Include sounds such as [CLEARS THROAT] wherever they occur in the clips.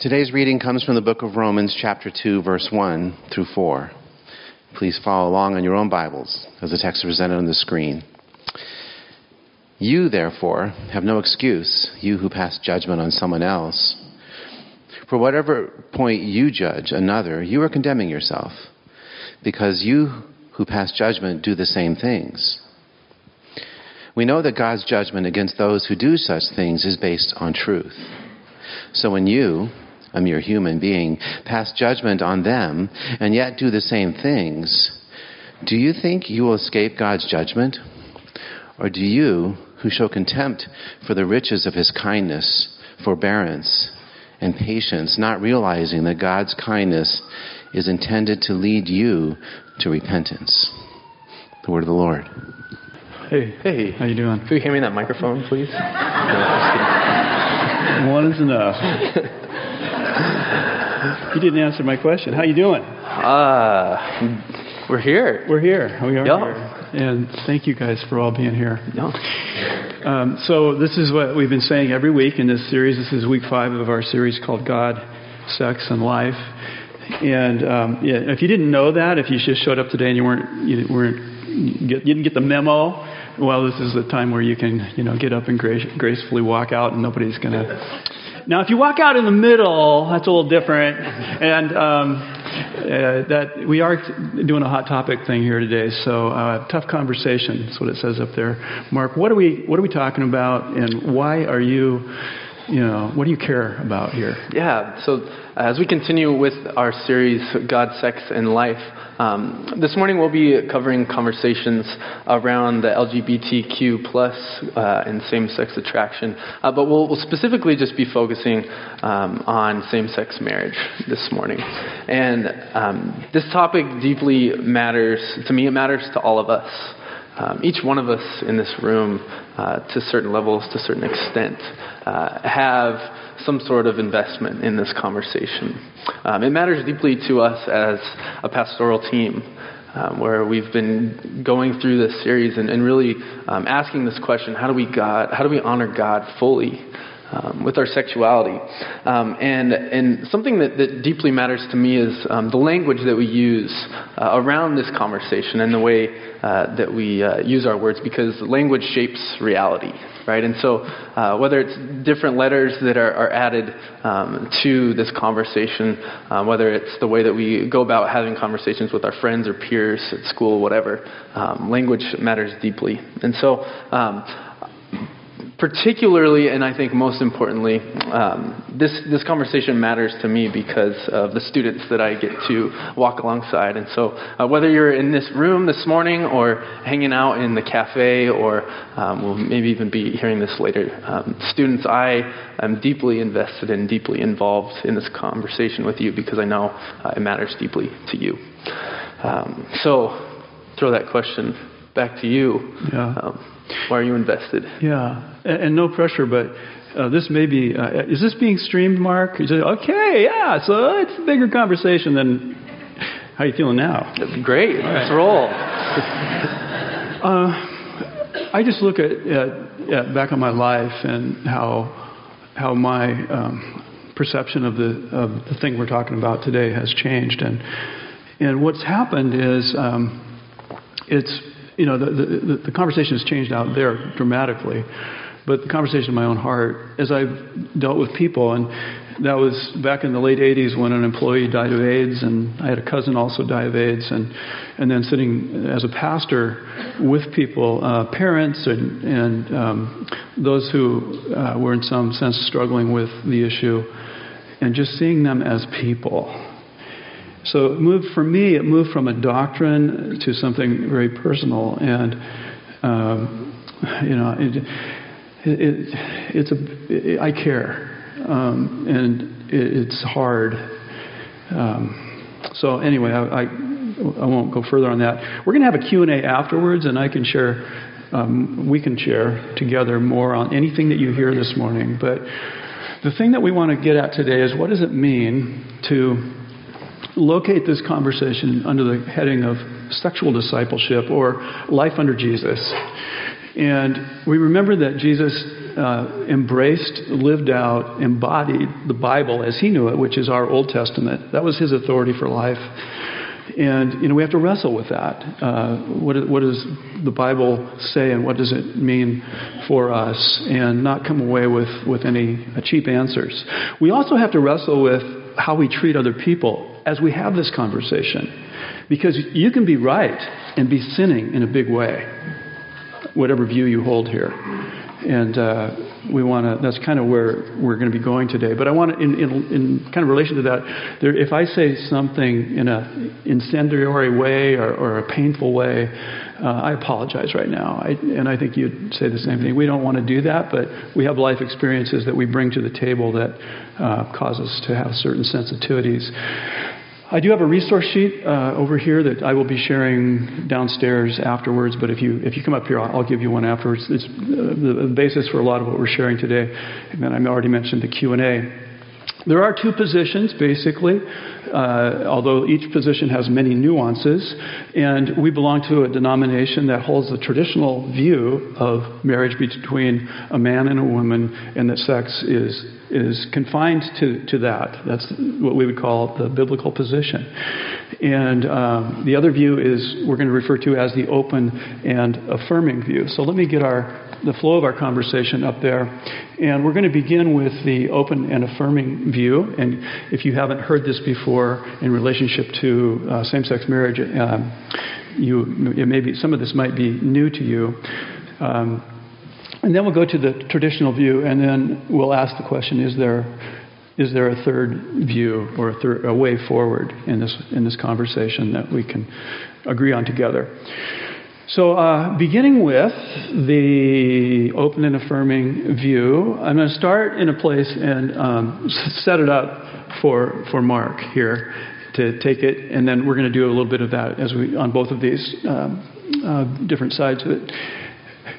Today's reading comes from the book of Romans, chapter 2, verse 1 through 4. Please follow along on your own Bibles as the text is presented on the screen. You, therefore, have no excuse, you who pass judgment on someone else. For whatever point you judge another, you are condemning yourself, because you who pass judgment do the same things. We know that God's judgment against those who do such things is based on truth. So when you, a mere human being, pass judgment on them and yet do the same things, do you think you will escape God's judgment? Or do you, who show contempt for the riches of his kindness, forbearance, and patience, not realizing that God's kindness is intended to lead you to repentance? The word of the Lord. Hey, Hey, how you doing? Could you hand me that microphone, please? [LAUGHS] One is enough. [LAUGHS] you didn't answer my question. How you doing? Uh, we're here. We're here. We are Yeah. here. And thank you guys for all being here. No. Um, so this is what we've been saying every week in this series. This is week five of our series called God, Sex, and Life. And um, yeah, if you didn't know that, if you just showed up today and you weren't you weren't you didn't get the memo, well, this is the time where you can you know get up and grace, gracefully walk out, and nobody's gonna. Now, if you walk out in the middle, that's a little different. And um, uh, that we are doing a hot topic thing here today. So uh, tough conversation. That's what it says up there. Mark, what are we what are we talking about, and why are you, you know, what do you care about here? Yeah, so as we continue with our series, God, Sex, and Life, um, this morning we'll be covering conversations around the LGBTQ plus uh, and same-sex attraction, uh, but we'll, we'll, specifically just be focusing um, on same-sex marriage this morning. And um, this topic deeply matters to me. It matters to all of us. Um, each one of us in this room, uh, to certain levels, to certain extent, uh, have some sort of investment in this conversation. Um, it matters deeply to us as a pastoral team. Um, where we've been going through this series and, and really um, asking this question: How do we God? How do we honor God fully um, with our sexuality. Um, and, and something that, that deeply matters to me is um, the language that we use uh, around this conversation and the way uh, that we uh, use our words because language shapes reality. Right, and so uh, whether it's different letters that are, are added um, to this conversation, uh, whether it's the way that we go about having conversations with our friends or peers at school, whatever, um, language matters deeply. And so um, particularly, and I think most importantly, um, this, this conversation matters to me because of the students that I get to walk alongside. And so, uh, whether you're in this room this morning or hanging out in the cafe, or um, we'll maybe even be hearing this later, um, students, I am deeply invested and deeply involved in this conversation with you because I know uh, it matters deeply to you. Um, so, throw that question back to you. Yeah. Why are you invested? Yeah, and, and no pressure, but uh, this may be. Uh, is this being streamed, Mark? Say, okay, yeah. So it's a bigger conversation than. How you feeling now? Great. Let's roll. uh, I just look at, at, at, back on my life and how how my um, perception of the of the thing we're talking about today has changed, and and what's happened is um, it's you know, the, the, the, conversation has changed out there dramatically. But the conversation in my own heart, as I've dealt with people, and that was back in the late 80s when an employee died of AIDS, and I had a cousin also die of AIDS, and, and then sitting as a pastor with people, uh, parents, and, and um, those who uh, were in some sense struggling with the issue, and just seeing them as people so it moved for me. It moved from a doctrine to something very personal, and um, you know, it, it, it, it's a. It, I care, um, and it's hard. Um, so anyway, I, I, I won't go further on that. We're going to have a Q and A afterwards, and I can share. Um, we can share together more on anything that you hear this morning, but. The thing that we want to get at today is what does it mean to locate this conversation under the heading of sexual discipleship or life under Jesus. And we remember that Jesus uh, embraced, lived out, embodied the Bible as he knew it, which is our Old Testament. That was his authority for life. And you know we have to wrestle with that. Uh, what, what, does the Bible say, and what does it mean for us? And not come away with with any cheap answers. We also have to wrestle with how we treat other people as we have this conversation, because you can be right and be sinning in a big way, whatever view you hold here. And uh, we want to, that's kind of where we're going to be going today. But I want to, in, in, in kind of relation to that, there, if I say something in an incendiary way or, or a painful way, uh, I apologize right now. I, and I think you'd say the same thing. We don't want to do that, but we have life experiences that we bring to the table that uh, cause us to have certain sensitivities. I do have a resource sheet uh, over here that I will be sharing downstairs afterwards. But if you if you come up here, I'll, I'll give you one afterwards. It's uh, the basis for a lot of what we're sharing today. And then I already mentioned the Q and A. There are two positions, basically, uh, although each position has many nuances. And we belong to a denomination that holds the traditional view of marriage between a man and a woman, and that sex is, is confined to, to that. That's what we would call the biblical position. And um, the other view is we're going to refer to as the open and affirming view. So let me get our the flow of our conversation up there. And we're going to begin with the open and affirming view. And if you haven't heard this before in relationship to uh, same sex marriage, um, you, it may be, some of this might be new to you. Um, and then we'll go to the traditional view, and then we'll ask the question is there, is there a third view or a, a way forward in this, in this conversation that we can agree on together? So, uh, beginning with the open and affirming view, I'm going to start in a place and um, [LAUGHS] set it up for, for Mark here to take it, and then we're going to do a little bit of that as we on both of these um, uh, different sides of it.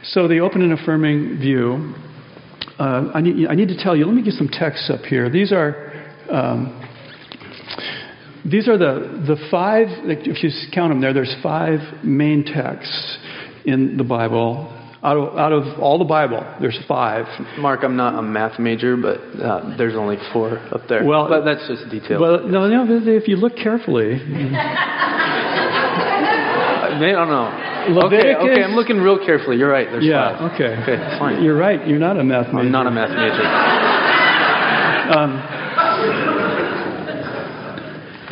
So, the open and affirming view. Uh, I, need, I need to tell you. Let me get some texts up here. These are. Um, these are the, the five, if you count them there, there's five main texts in the Bible. Out of, out of all the Bible, there's five. Mark, I'm not a math major, but uh, there's only four up there. Well, but that's just detail. Well, no, no, if you look carefully. [LAUGHS] I don't know. Okay, okay, I'm looking real carefully. You're right. There's yeah, five. okay. Okay, fine. You're right. You're not a math major. I'm not a math major. [LAUGHS] um,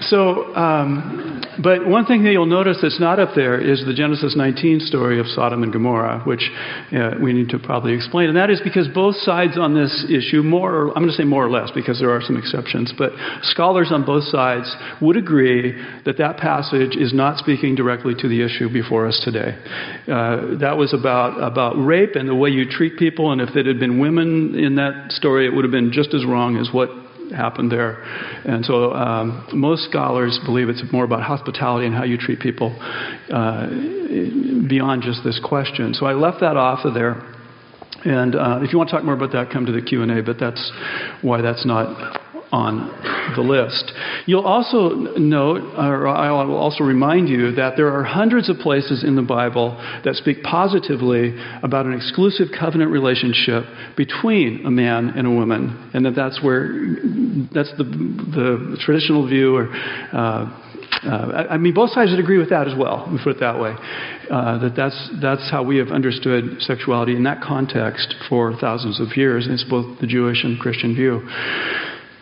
so, um, but one thing that you'll notice that's not up there is the Genesis 19 story of Sodom and Gomorrah, which uh, we need to probably explain. And that is because both sides on this issue, more or, I'm going to say more or less because there are some exceptions, but scholars on both sides would agree that that passage is not speaking directly to the issue before us today. Uh, that was about, about rape and the way you treat people, and if it had been women in that story, it would have been just as wrong as what happened there. And so um, most scholars believe it's more about hospitality and how you treat people uh, beyond just this question. So I left that off of there. And uh, if you want to talk more about that, come to the Q&A, but that's why that's not on the list. You'll also note, or I will also remind you, that there are hundreds of places in the Bible that speak positively about an exclusive covenant relationship between a man and a woman, and that that's where that's the the traditional view, or uh, uh, I mean, both sides would agree with that as well. We put it that way. Uh, that that's that's how we have understood sexuality in that context for thousands of years. And it's both the Jewish and Christian view.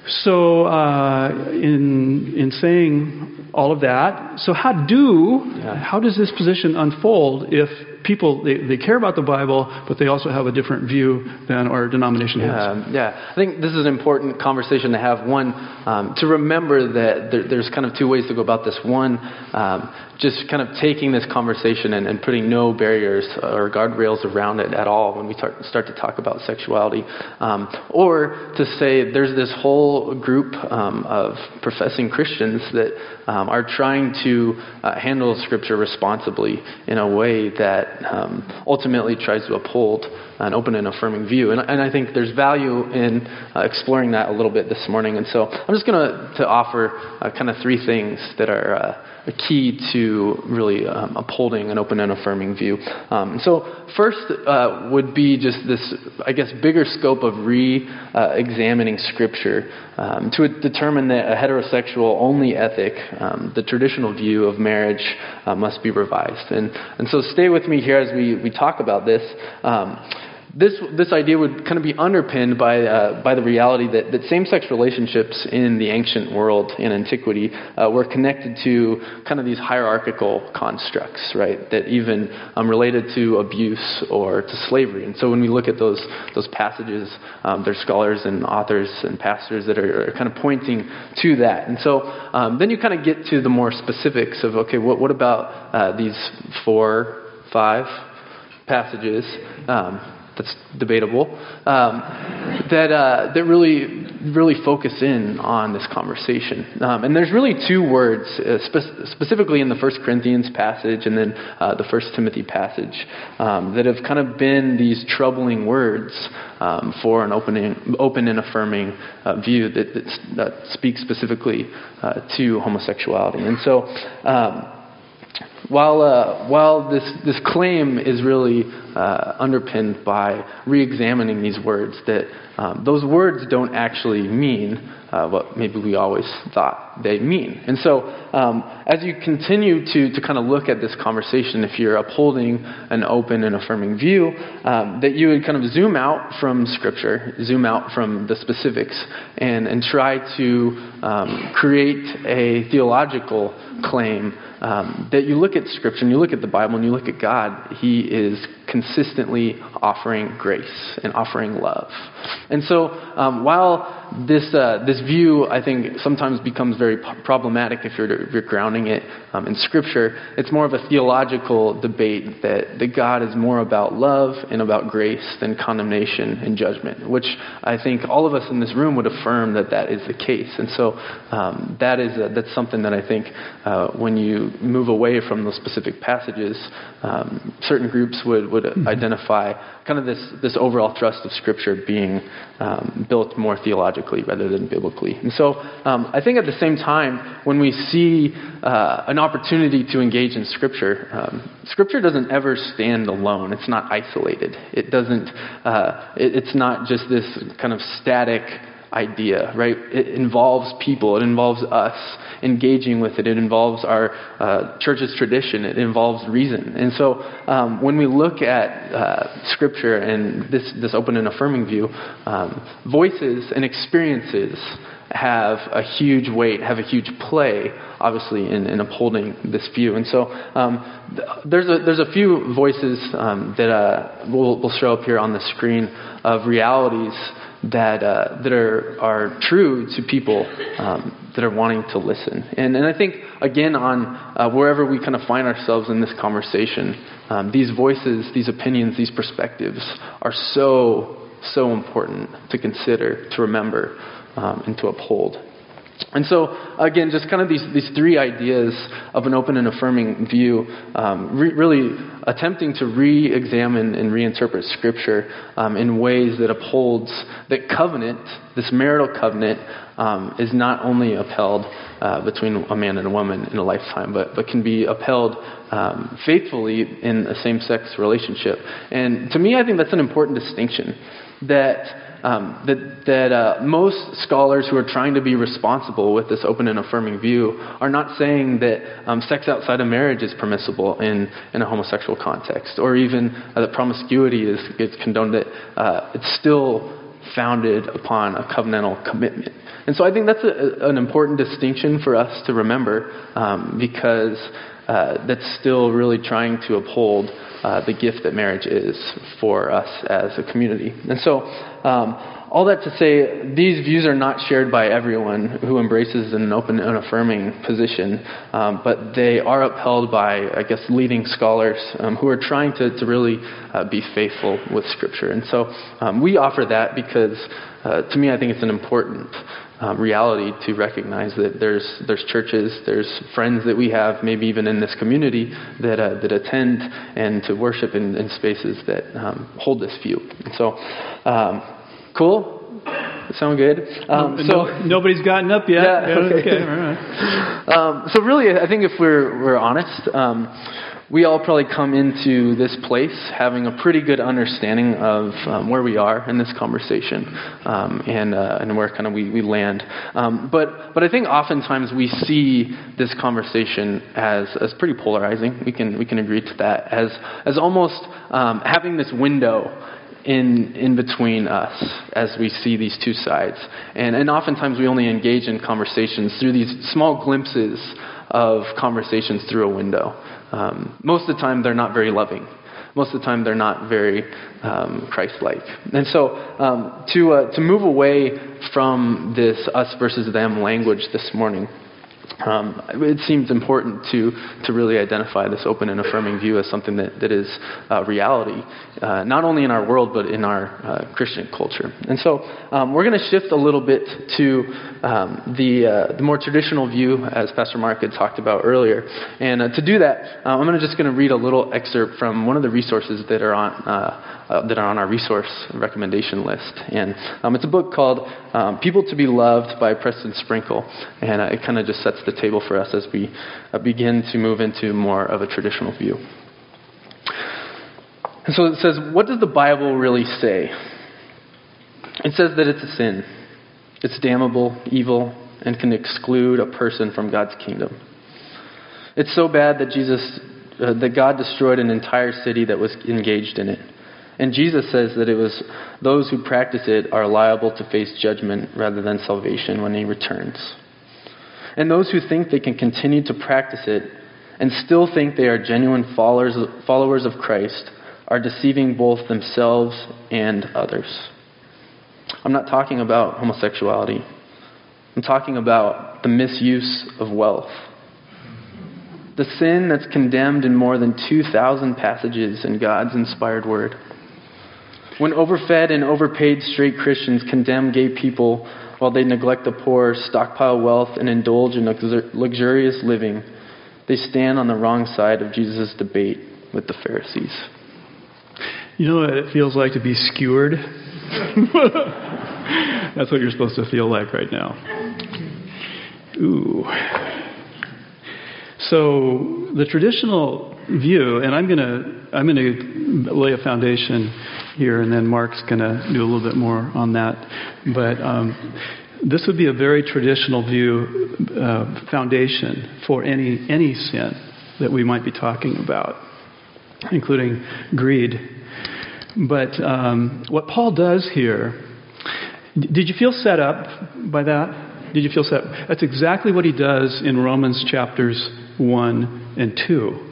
So, uh, in in saying all of that, so how do yeah. how does this position unfold if people they, they care about the Bible, but they also have a different view than our denomination yeah, has. Yeah, I think this is an important conversation to have. One, um, to remember that there, there's kind of two ways to go about this. One, um, just kind of taking this conversation and, and, putting no barriers or guardrails around it at all when we start, start to talk about sexuality, um, or to say there's this whole whole group um, of professing Christians that um, are trying to uh, handle Scripture responsibly in a way that um, ultimately tries to uphold an open and affirming view. And, and I think there's value in uh, exploring that a little bit this morning. And so I'm just going to offer uh, kind of three things that are uh, a key to really um, upholding an open and affirming view. Um, so, first uh, would be just this, I guess, bigger scope of re uh, examining Scripture um, to determine that a heterosexual only ethic, um, the traditional view of marriage, uh, must be revised. And, and so, stay with me here as we, we talk about this. Um, this, this idea would kind of be underpinned by, uh, by the reality that, that same sex relationships in the ancient world, in antiquity, uh, were connected to kind of these hierarchical constructs, right, that even um, related to abuse or to slavery. And so when we look at those, those passages, um, there's scholars and authors and pastors that are, are kind of pointing to that. And so um, then you kind of get to the more specifics of, okay, what, what about uh, these four, five passages? That's debatable, um, that, uh, that really, really focus in on this conversation. Um, and there's really two words, uh, spe- specifically in the First Corinthians passage and then uh, the First Timothy passage, um, that have kind of been these troubling words um, for an opening, open and affirming uh, view that, that, that, speaks specifically uh, to homosexuality. And so, um, while, uh, while this, this claim is really uh, underpinned by re examining these words, that um, those words don't actually mean uh, what maybe we always thought they mean. And so, um, as you continue to, to kind of look at this conversation, if you're upholding an open and affirming view, um, that you would kind of zoom out from Scripture, zoom out from the specifics, and, and try to um, create a theological claim um, that you look at Scripture and you look at the Bible and you look at God, He is consistently offering grace and offering love. And so, um, while this, uh, this view, I think, sometimes becomes very problematic if you're, if you're grounding it um, in Scripture, it's more of a theological debate that, that God is more about love and about grace than condemnation and judgment, which I think all of us in this room would affirm that that is the case. And so, um, that is a, that's something that I think uh, when you move away from those specific passages, um, certain groups would, would mm-hmm. identify kind of this, this overall thrust of Scripture being um, built more theologically rather than biblically. And so um, I think at the same time, when we see uh, an opportunity to engage in Scripture, um, Scripture doesn't ever stand alone. It's not isolated. It doesn't, uh, it, it's not just this kind of static idea, right? It involves people, it involves us engaging with it, it involves our uh, church's tradition, it involves reason. And so um, when we look at uh, Scripture and this, this open and affirming view, um, voices and experiences have a huge weight, have a huge play, obviously, in, in upholding this view. And so um, th- there's, a, there's a few voices um, that uh, will, will show up here on the screen of realities that, uh, that are, are true to people um, that are wanting to listen. And, and I think, again, on uh, wherever we kind of find ourselves in this conversation, um, these voices, these opinions, these perspectives are so, so important to consider, to remember, um, and to uphold. And so, again, just kind of these, these three ideas of an open and affirming view, um, re- really attempting to re examine and reinterpret Scripture um, in ways that upholds that covenant, this marital covenant, um, is not only upheld uh, between a man and a woman in a lifetime, but, but can be upheld um, faithfully in a same sex relationship. And to me, I think that's an important distinction that um, that, that uh, most scholars who are trying to be responsible with this open and affirming view are not saying that um, sex outside of marriage is permissible in, in a homosexual context, or even uh, that promiscuity is, is condoned, that uh, it's still founded upon a covenantal commitment. And so I think that's a, an important distinction for us to remember um, because uh, that's still really trying to uphold uh, the gift that marriage is for us as a community. And so, um, all that to say, these views are not shared by everyone who embraces an open and affirming position, um, but they are upheld by, I guess, leading scholars um, who are trying to, to really uh, be faithful with Scripture. And so um, we offer that because, uh, to me, I think it's an important um, reality to recognize that there's there's churches, there's friends that we have, maybe even in this community that uh, that attend and to worship in, in spaces that um, hold this view. And so, um, cool. Sound good? Um, so no, nobody's gotten up yet. Yeah, okay. okay. Right. Um, so really, I think if we're we're honest um, we all probably come into this place having a pretty good understanding of um, where we are in this conversation um, and, uh, and where kind of we, we land. Um, but, but I think oftentimes we see this conversation as, as pretty polarizing. We can, we can agree to that. As, as almost um, having this window in, in between us as we see these two sides. And, and oftentimes we only engage in conversations through these small glimpses of conversations through a window. Um, most of the time, they're not very loving. Most of the time, they're not very um, Christ-like. And so, um, to uh, to move away from this us versus them language this morning, um, it seems important to, to really identify this open and affirming view as something that, that is uh, reality, uh, not only in our world, but in our uh, Christian culture. And so um, we're going to shift a little bit to um, the, uh, the more traditional view, as Pastor Mark had talked about earlier. And uh, to do that, uh, I'm gonna just going to read a little excerpt from one of the resources that are on uh, that are on our resource recommendation list. And um, it's a book called um, People to Be Loved by Preston Sprinkle. And uh, it kind of just sets the table for us as we uh, begin to move into more of a traditional view. And so it says, what does the Bible really say? It says that it's a sin, it's damnable, evil, and can exclude a person from God's kingdom. It's so bad that Jesus, uh, that God destroyed an entire city that was engaged in it. And Jesus says that it was those who practice it are liable to face judgment rather than salvation when he returns. And those who think they can continue to practice it and still think they are genuine followers, followers of Christ are deceiving both themselves and others. I'm not talking about homosexuality. I'm talking about the misuse of wealth. The sin that's condemned in more than 2,000 passages in God's inspired word. When overfed and overpaid straight Christians condemn gay people while they neglect the poor, stockpile wealth, and indulge in luxurious living, they stand on the wrong side of Jesus' debate with the Pharisees. You know what it feels like to be skewered? [LAUGHS] That's what you're supposed to feel like right now. Ooh. So the traditional view, and I'm going to I'm going to lay a foundation here, and then Mark's going to do a little bit more on that. But um, this would be a very traditional view uh, foundation for any any sin that we might be talking about, including greed. But um, what Paul does here, did you feel set up by that? Did you feel set? That's exactly what he does in Romans chapters 1 and 2.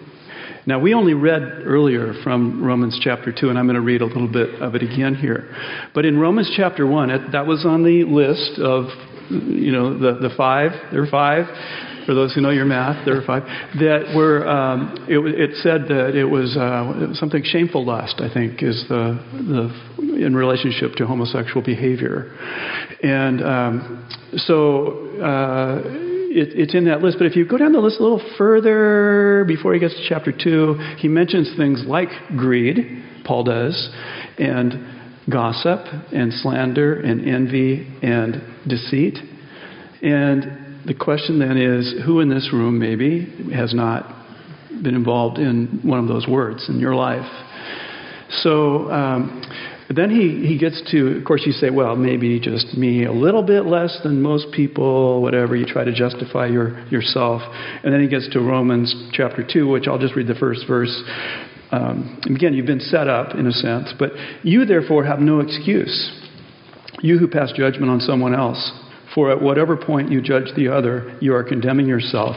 Now, we only read earlier from Romans chapter 2, and I'm going to read a little bit of it again here. But in Romans chapter 1, that was on the list of, you know, the, the five. There are five. For those who know your math, there are five. That were, um, it, it, said that it was uh, something shameful lust, I think, is the, the in relationship to homosexual behavior. And um, so, uh, it, it's in that list. But if you go down the list a little further before he gets to chapter 2, he mentions things like greed, Paul does, and gossip, and slander, and envy, and deceit. And the question then is who in this room maybe has not been involved in one of those words in your life? So, um, then he, he gets to, of course, you say, well, maybe just me a little bit less than most people, whatever. You try to justify your, yourself. And then he gets to Romans chapter 2, which I'll just read the first verse. Um, again, you've been set up in a sense, but you therefore have no excuse. You who pass judgment on someone else, for at whatever point you judge the other, you are condemning yourself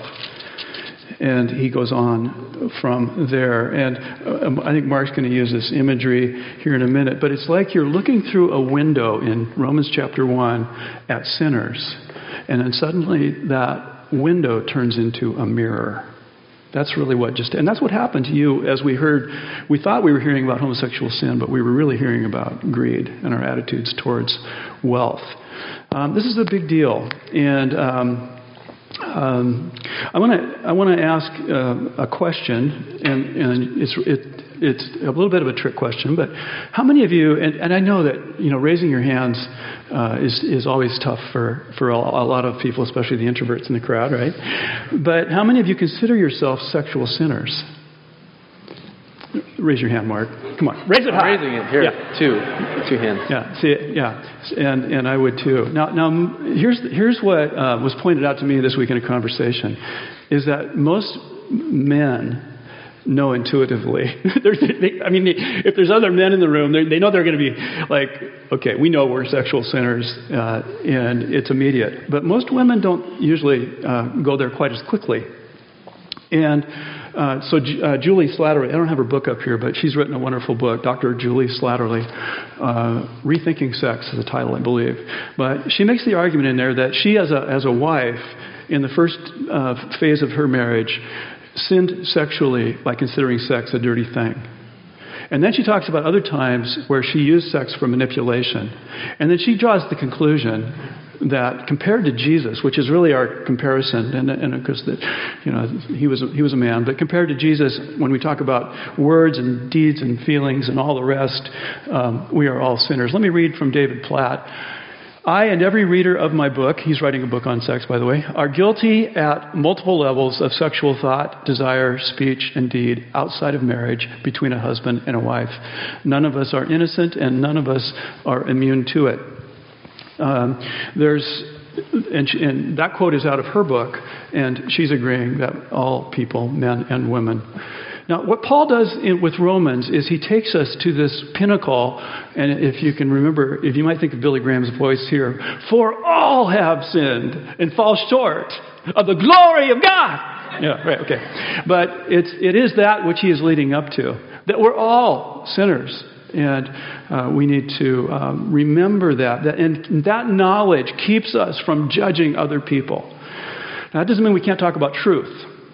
and he goes on from there. And um, I think Mark's going to use this imagery here in a minute, but it's like you're looking through a window in Romans chapter 1 at sinners, and then suddenly that window turns into a mirror That's really what just, and that's what happened to you as we heard, we thought we were hearing about homosexual sin, but we were really hearing about greed and our attitudes towards wealth. Um, this is a big deal. And um, um, I want to I want to ask uh, a question, and, and it's it, it's a little bit of a trick question, but how many of you, and, and I know that you know, raising your hands uh, is is always tough for for a, a, lot of people, especially the introverts in the crowd, right? But how many of you consider yourself sexual sinners? Raise your hand, Mark. Come on, raise it high. raising it here. Yeah. Two, two hands. Yeah. See, yeah, and and I would too. Now, now here's here's what uh, was pointed out to me this week in a conversation, is that most men know intuitively. [LAUGHS] they, I mean, if there's other men in the room, they know they're going to be like, okay, we know we're sexual sinners, uh, and it's immediate. But most women don't usually uh, go there quite as quickly. And uh, so uh, Juli Slattery, I don't have her book up here, but she's written a wonderful book, Dr. Juli Slattery, uh, Rethinking Sex is the title, I believe. But she makes the argument in there that she, as a, as a wife, in the first uh, phase of her marriage, sinned sexually by considering sex a dirty thing. And then she talks about other times where she used sex for manipulation. And then she draws the conclusion that compared to Jesus, which is really our comparison, and of because you know he was he was a man, but compared to Jesus, when we talk about words and deeds and feelings and all the rest, um, we are all sinners. Let me read from David Platt. I and every reader of my book, he's writing a book on sex, by the way, are guilty at multiple levels of sexual thought, desire, speech, and deed outside of marriage between a husband and a wife. None of us are innocent, and none of us are immune to it. Um, there's and, she, and, that quote is out of her book, and she's agreeing that all people, men and women, now, what Paul does in, with Romans is he takes us to this pinnacle, and if you can remember, if you might think of Billy Graham's voice here, for all have sinned and fall short of the glory of God. Yeah, right, okay. But it's, it is that which he is leading up to, that we're all sinners. And uh, we need to um, remember that, that. And that knowledge keeps us from judging other people. Now, that doesn't mean we can't talk about truth.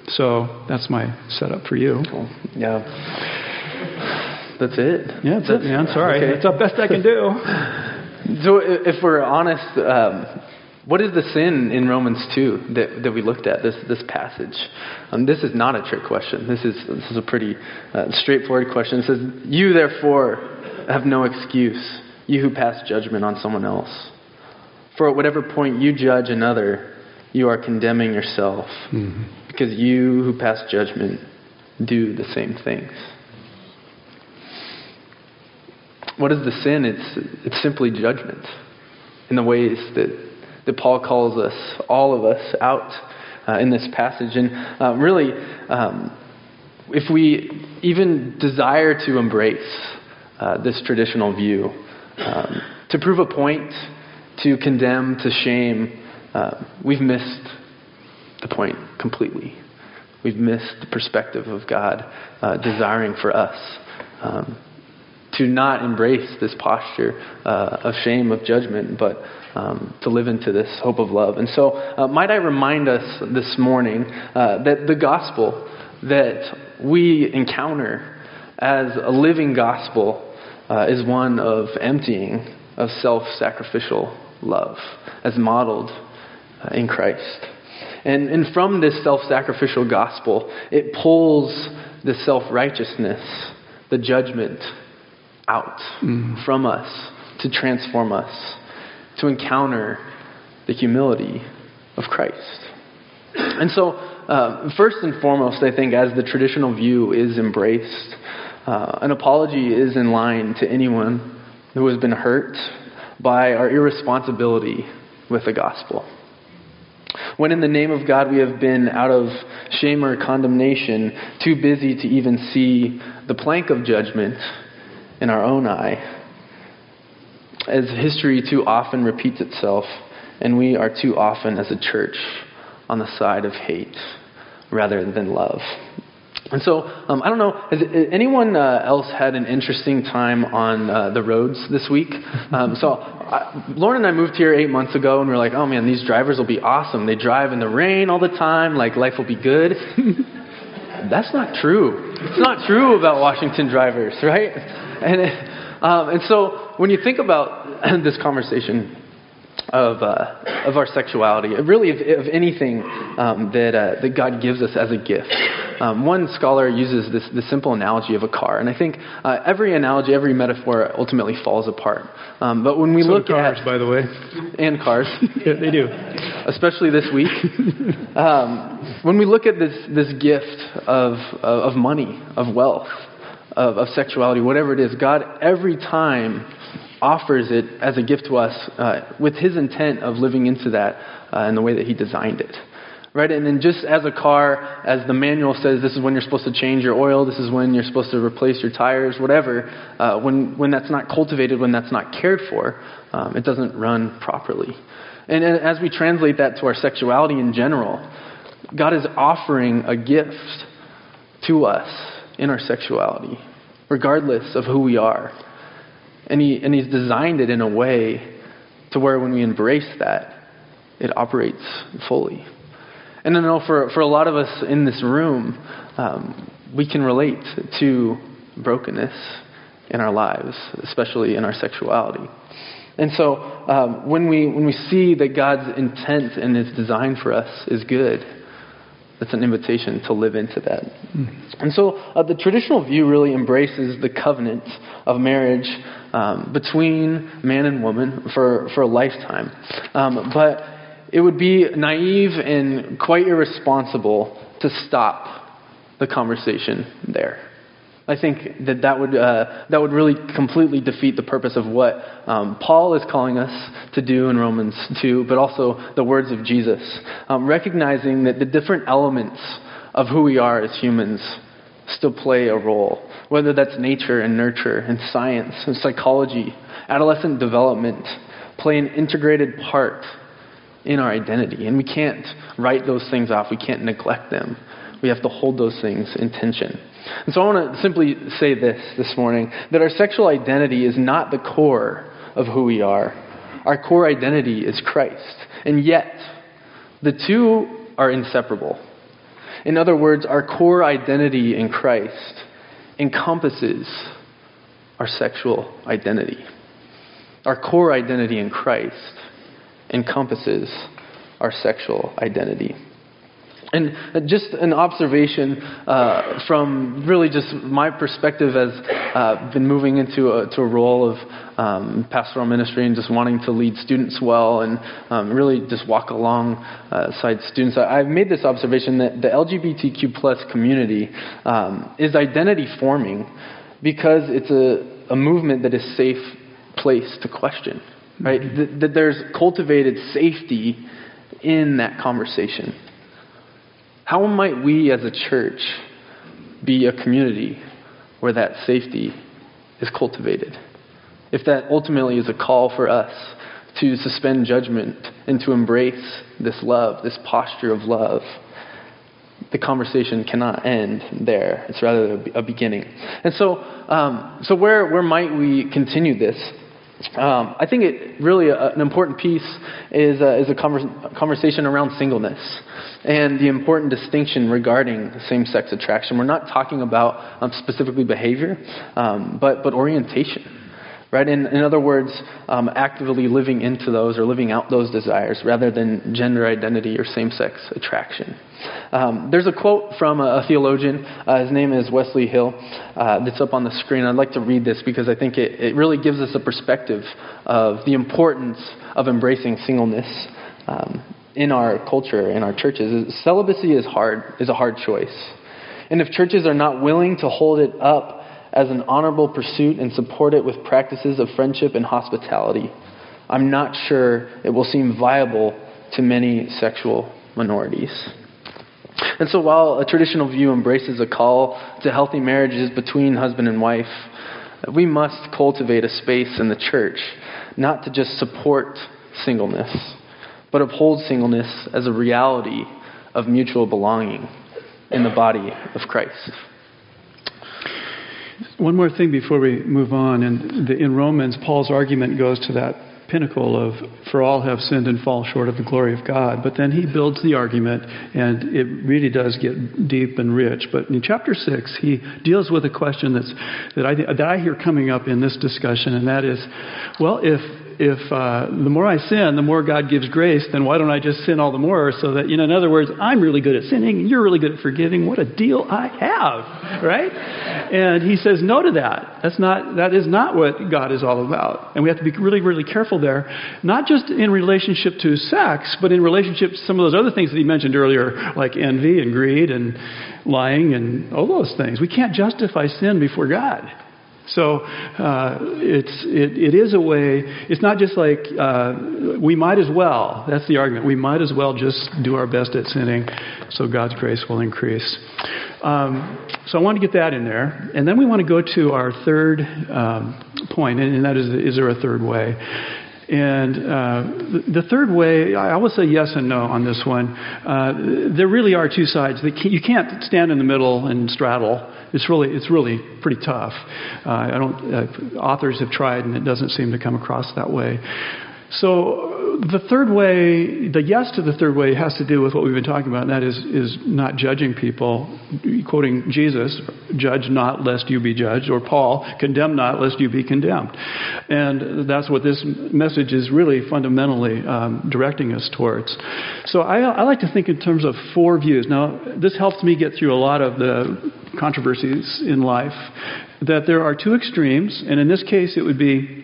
So that's my setup for you. Cool. Yeah. That's it. Yeah, that's, that's it, man. Sorry. Okay. That's the best I can do. so if we're honest, um, what is the sin in Romans 2 that, that we looked at, this, this passage? Um, this is not a trick question. This is, this is a pretty uh, straightforward question. It says, You therefore have no excuse, you who pass judgment on someone else. For at whatever point you judge another, you are condemning yourself. Mm-hmm because you who pass judgment do the same things. What is the sin? It's, it's simply judgment in the ways that, that Paul calls us, all of us, out uh, in this passage. And uh, really, um, if we even desire to embrace uh, this traditional view, um, to prove a point, to condemn, to shame, uh, we've missed the point completely. We've missed the perspective of God uh, desiring for us um, to not embrace this posture uh, of shame, of judgment, but um, to live into this hope of love. And so, uh, might I remind us this morning uh, that the gospel that we encounter as a living gospel uh, is one of emptying, of self sacrificial love, as modeled uh, in Christ. And, and from this self sacrificial gospel, it pulls the self righteousness, the judgment out mm. from us to transform us, to encounter the humility of Christ. And so, uh, first and foremost, I think as the traditional view is embraced, uh, an apology is in line to anyone who has been hurt by our irresponsibility with the gospel. When in the name of God we have been out of shame or condemnation, too busy to even see the plank of judgment in our own eye. As history too often repeats itself, and we are too often as a church on the side of hate rather than love. And so, um, I don't know, has anyone uh, else had an interesting time on uh, the roads this week? Um, so, I, Lauren and I moved here eight months ago, and we are like, oh man, these drivers will be awesome. They drive in the rain all the time, like life will be good. [LAUGHS] that's not true. It's not true about Washington drivers, right? And, um, and so when you think about [CLEARS THROAT] this conversation, of, uh, of our sexuality, really of, of anything um, that, uh, that God gives us as a gift. Um, one scholar uses this, this simple analogy of a car, and I think uh, every analogy, every metaphor ultimately falls apart. Um, but when we So look cars, at by the way. and cars, [LAUGHS] Yeah, they do. especially this week, um, when we look at this this gift of of money, of wealth, of, of sexuality, whatever it is, God every time offers it as a gift to us uh, with His intent of living into that uh, in the way that He designed it. Right, and then just as a car, as the manual says, this is when you're supposed to change your oil, this is when you're supposed to replace your tires, whatever. Uh, when when that's not cultivated, when that's not cared for, um, it doesn't run properly. And, and as we translate that to our sexuality in general, God is offering a gift to us in our sexuality, regardless of who we are. And, he, and He's designed it in a way to where when we embrace that, it operates fully. And I know for, for a lot of us in this room, um, we can relate to brokenness in our lives, especially in our sexuality. And so um, when, we, when we see that God's intent and His design for us is good, that's an invitation to live into that. And so uh, the traditional view really embraces the covenant of marriage um, between man and woman for, for a lifetime. Um, but it would be naive and quite irresponsible to stop the conversation there. I think that that would, uh, that would really completely defeat the purpose of what um, Paul is calling us to do in Romans 2, but also the words of Jesus. Um, recognizing that the different elements of who we are as humans still play a role, whether that's nature and nurture and science and psychology, adolescent development, play an integrated part in our identity. And we can't write those things off, we can't neglect them. We have to hold those things in tension. And so I want to simply say this this morning that our sexual identity is not the core of who we are. Our core identity is Christ. And yet, the two are inseparable. In other words, our core identity in Christ encompasses our sexual identity. Our core identity in Christ encompasses our sexual identity. And just an observation uh, from really just my perspective as uh, been moving into a, to a role of um, pastoral ministry and just wanting to lead students well and um, really just walk alongside students. I, I've made this observation that the LGBTQ plus community um, is identity forming because it's a, a movement that is safe place to question, right? That, that there's cultivated safety in that conversation. How might we as a church be a community where that safety is cultivated? If that ultimately is a call for us to suspend judgment and to embrace this love, this posture of love, the conversation cannot end there. It's rather a beginning. And so, um, so where, where might we continue this? Um, I think it really uh, an important piece is uh, is a conver- conversation around singleness and the important distinction regarding same-sex attraction. We're not talking about um, specifically behavior, um, but but orientation. Right? In, in other words, um, actively living into those or living out those desires rather than gender identity or same sex attraction. Um, there's a quote from a, a theologian. Uh, his name is Wesley Hill uh, that's up on the screen. I'd like to read this because I think it, it really gives us a perspective of the importance of embracing singleness. Um, in our culture, in our churches, celibacy is hard, is a hard choice. And if churches are not willing to hold it up as an honorable pursuit and support it with practices of friendship and hospitality, I'm not sure it will seem viable to many sexual minorities. And so, while a traditional view embraces a call to healthy marriages between husband and wife, we must cultivate a space in the church not to just support singleness, but uphold singleness as a reality of mutual belonging in the body of Christ. One more thing before we move on. And the, in Romans, Paul's argument goes to that pinnacle of for all have sinned and fall short of the glory of God. But then he builds the argument, and it really does get deep and rich. But in chapter six, he deals with a question that's that I that I hear coming up in this discussion, and that is, well, if if uh, the more I sin, the more God gives grace, then why don't I just sin all the more? So that, you know, in other words, I'm really good at sinning, and you're really good at forgiving. What a deal I have, right? And he says no to that. That's not, that is not what God is all about. And we have to be really, really careful there, not just in relationship to sex, but in relationship to some of those other things that he mentioned earlier, like envy and greed and lying and all those things. We can't justify sin before God. So uh, it's, it, it is a way, it's not just like uh, we might as well, that's the argument, we might as well just do our best at sinning so God's grace will increase. Um, so I want to get that in there. And then we want to go to our third um, point, and that is is there a third way? And uh, the third way, I will say yes and no on this one. Uh, there really are two sides. You can't stand in the middle and straddle. It's really, it's really pretty tough. Uh, I don't, uh, authors have tried, and it doesn't seem to come across that way. So the third way, the yes to the third way has to do with what we've been talking about, and that is, is not judging people. Quoting Jesus, judge not lest you be judged, or Paul, condemn not lest you be condemned. And that's what this message is really fundamentally um, directing us towards. So I, I like to think in terms of four views. Now, this helps me get through a lot of the controversies in life, that there are two extremes, and in this case it would be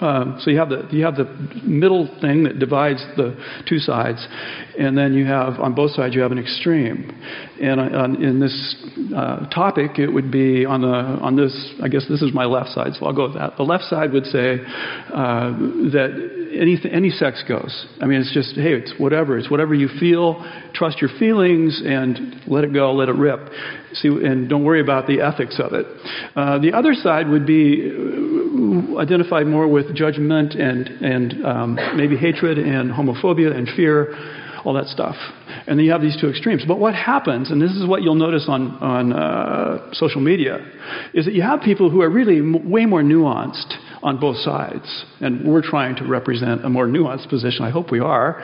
um, so you have the you have the middle thing that divides the two sides, and then you have on both sides you have an extreme. And on, in this uh, topic, it would be on the on this. I guess this is my left side, so I'll go with that. The left side would say uh, that any any sex goes. I mean, it's just hey, it's whatever. It's whatever you feel. Trust your feelings and let it go, let it rip. See, and don't worry about the ethics of it. Uh, the other side would be uh, identified more with judgment and and um, maybe hatred and homophobia and fear all that stuff. And then you have these two extremes. But what happens, and this is what you'll notice on, on uh, social media, is that you have people who are really m- way more nuanced on both sides. And we're trying to represent a more nuanced position. I hope we are.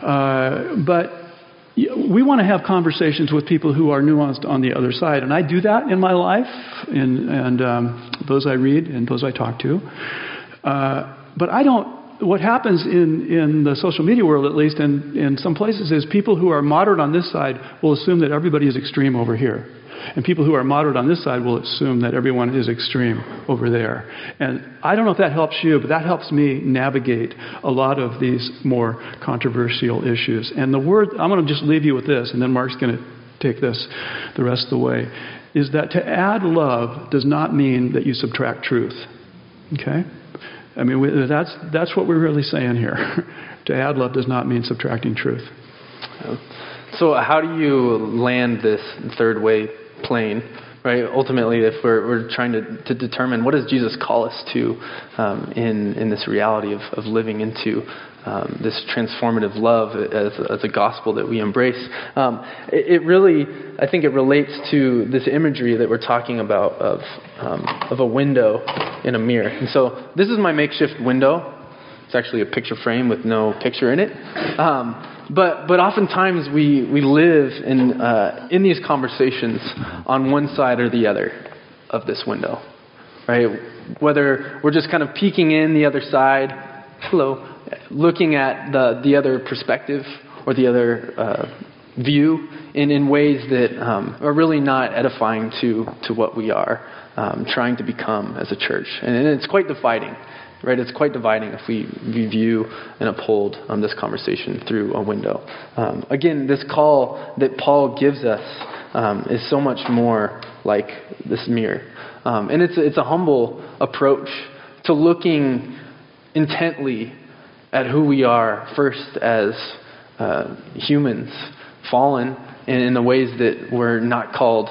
Uh, but we want to have conversations with people who are nuanced on the other side. And I do that in my life, and, and um, those I read and those I talk to. Uh, but I don't what happens in, in the social media world, at least, and in some places, is people who are moderate on this side will assume that everybody is extreme over here. And people who are moderate on this side will assume that everyone is extreme over there. And I don't know if that helps you, but that helps me navigate a lot of these more controversial issues. And the word, I'm going to just leave you with this, and then Mark's going to take this the rest of the way, is that to add love does not mean that you subtract truth. Okay? I mean, that's, that's what we're really saying here. [LAUGHS] to add love does not mean subtracting truth. So, how do you land this third way plane? Right. Ultimately, if we're, we're trying to, to determine what does Jesus call us to um, in in this reality of, of living into um, this transformative love as, as, a gospel that we embrace. Um, it, it, really, I think, it relates to this imagery that we're talking about of um, of a window in a mirror. And so, this is my makeshift window. It's actually a picture frame with no picture in it. But, but oftentimes we, we live in, uh, in these conversations on one side or the other of this window, right? Whether we're just kind of peeking in the other side, hello, looking at the, the other perspective or the other uh, view in, in ways that um, are really not edifying to, to what we are um, trying to become as a church. And, and it's quite dividing right? It's quite dividing if we, view and uphold um, this conversation through a window. Um, again, this call that Paul gives us um, is so much more like this mirror. Um, and it's, it's a humble approach to looking intently at who we are, first as uh, humans, fallen, in the ways that we're not called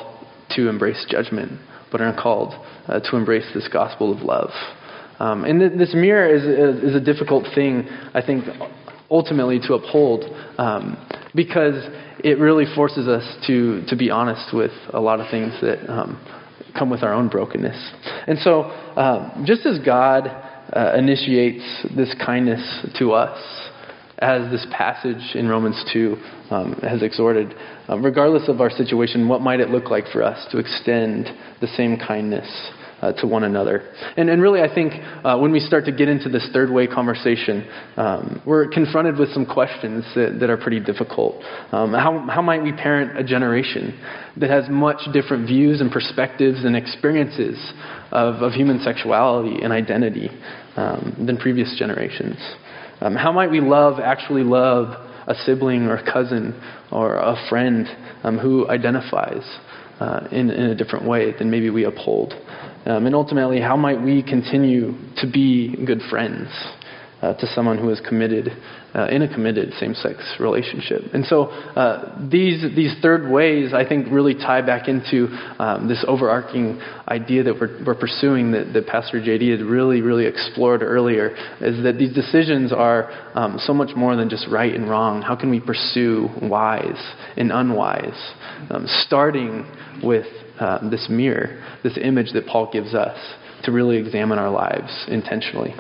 to embrace judgment, but are called uh, to embrace this gospel of love. Um, and th- this mirror is, is, is, a difficult thing, I think, ultimately to uphold um, because it really forces us to, to be honest with a lot of things that um, come with our own brokenness. And so, um, just as God uh, initiates this kindness to us, as this passage in Romans 2 um, has exhorted. Um, regardless of our situation, what might it look like for us to extend the same kindness uh, to one another. And, and really, I think uh, when we start to get into this third way conversation, um, we're confronted with some questions that, that are pretty difficult. Um, how, how might we parent a generation that has much different views and perspectives and experiences of, of human sexuality and identity um, than previous generations? Um, how might we love, actually love, a sibling or a cousin or a friend um, who identifies uh, in, in a different way than maybe we uphold? Um, and ultimately, how might we continue to be good friends uh, to someone who is committed uh, in a committed same-sex relationship? And so uh, these these third ways, I think, really tie back into um, this overarching idea that we're, we're pursuing that, that Pastor JD had really really explored earlier, is that these decisions are um, so much more than just right and wrong. How can we pursue wise and unwise, um, starting with uh, this mirror, this image that Paul gives us to really examine our lives intentionally.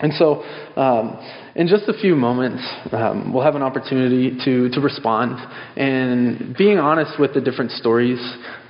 And so, um, in just a few moments, um, we'll have an opportunity to, to respond. And being honest with the different stories,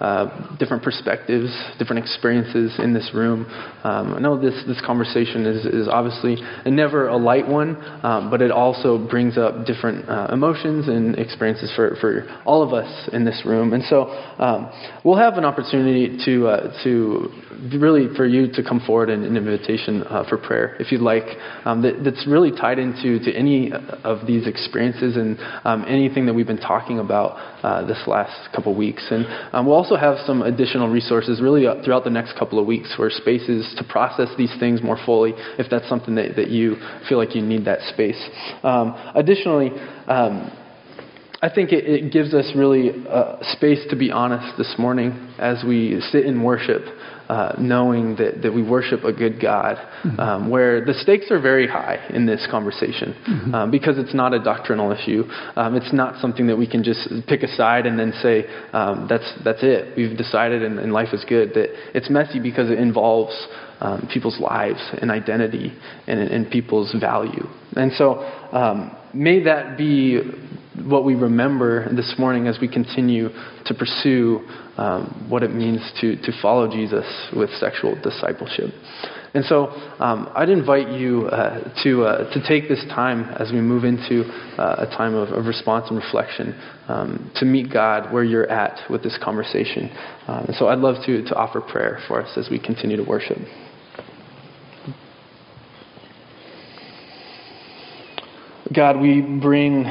uh, different perspectives, different experiences in this room. Um, I know this, this conversation is, is obviously never a light one, um, but it also brings up different uh, emotions and experiences for, for all of us in this room. And so um, we'll have an opportunity to, uh, to really for you to come forward in an invitation uh, for prayer if you'd like um, that, that's really tied into to any of these experiences and um, anything that we've been talking about uh, this last couple weeks. And um, we'll also have some additional resources really uh, throughout the next couple of weeks for spaces to process these things more fully if that's something that, that you feel like you need that space. Um, additionally um, I think it, it, gives us really uh, space to be honest this morning as we sit in worship uh, knowing that, that we worship a good God, mm-hmm. um, where the stakes are very high in this conversation mm-hmm. um, because it's not a doctrinal issue. Um, it's not something that we can just pick a side and then say, um, that's, that's it. We've decided and, and, life is good. That it's messy because it involves um, people's lives and identity and, and people's value. And so um, may that be what we remember this morning as we continue to pursue um, what it means to, to follow Jesus with sexual discipleship. And so um, I'd invite you uh, to, uh, to take this time as we move into uh, a time of, of, response and reflection um, to meet God where you're at with this conversation. Um, so I'd love to, to offer prayer for us as we continue to worship. God, we bring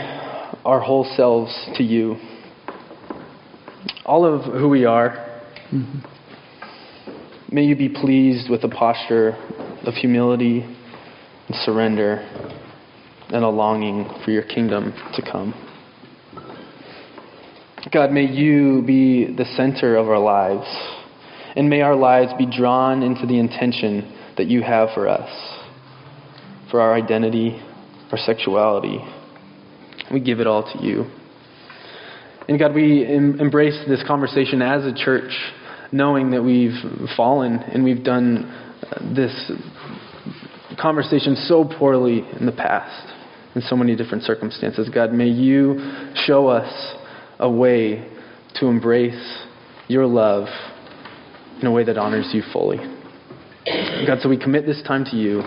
our whole selves to you. All of who we are. Mm-hmm. May you be pleased with a posture of humility and surrender and a longing for your kingdom to come. God, may you be the center of our lives, and may our lives be drawn into the intention that you have for us, for our identity, our sexuality, we give it all to you. And God, we em- embrace this conversation as a church, knowing that we've fallen and we've done uh, this conversation so poorly in the past in so many different circumstances. God, may you show us a way to embrace your love in a way that honors you fully. God, so we commit this time to you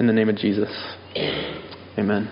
in the name of Jesus. Amen.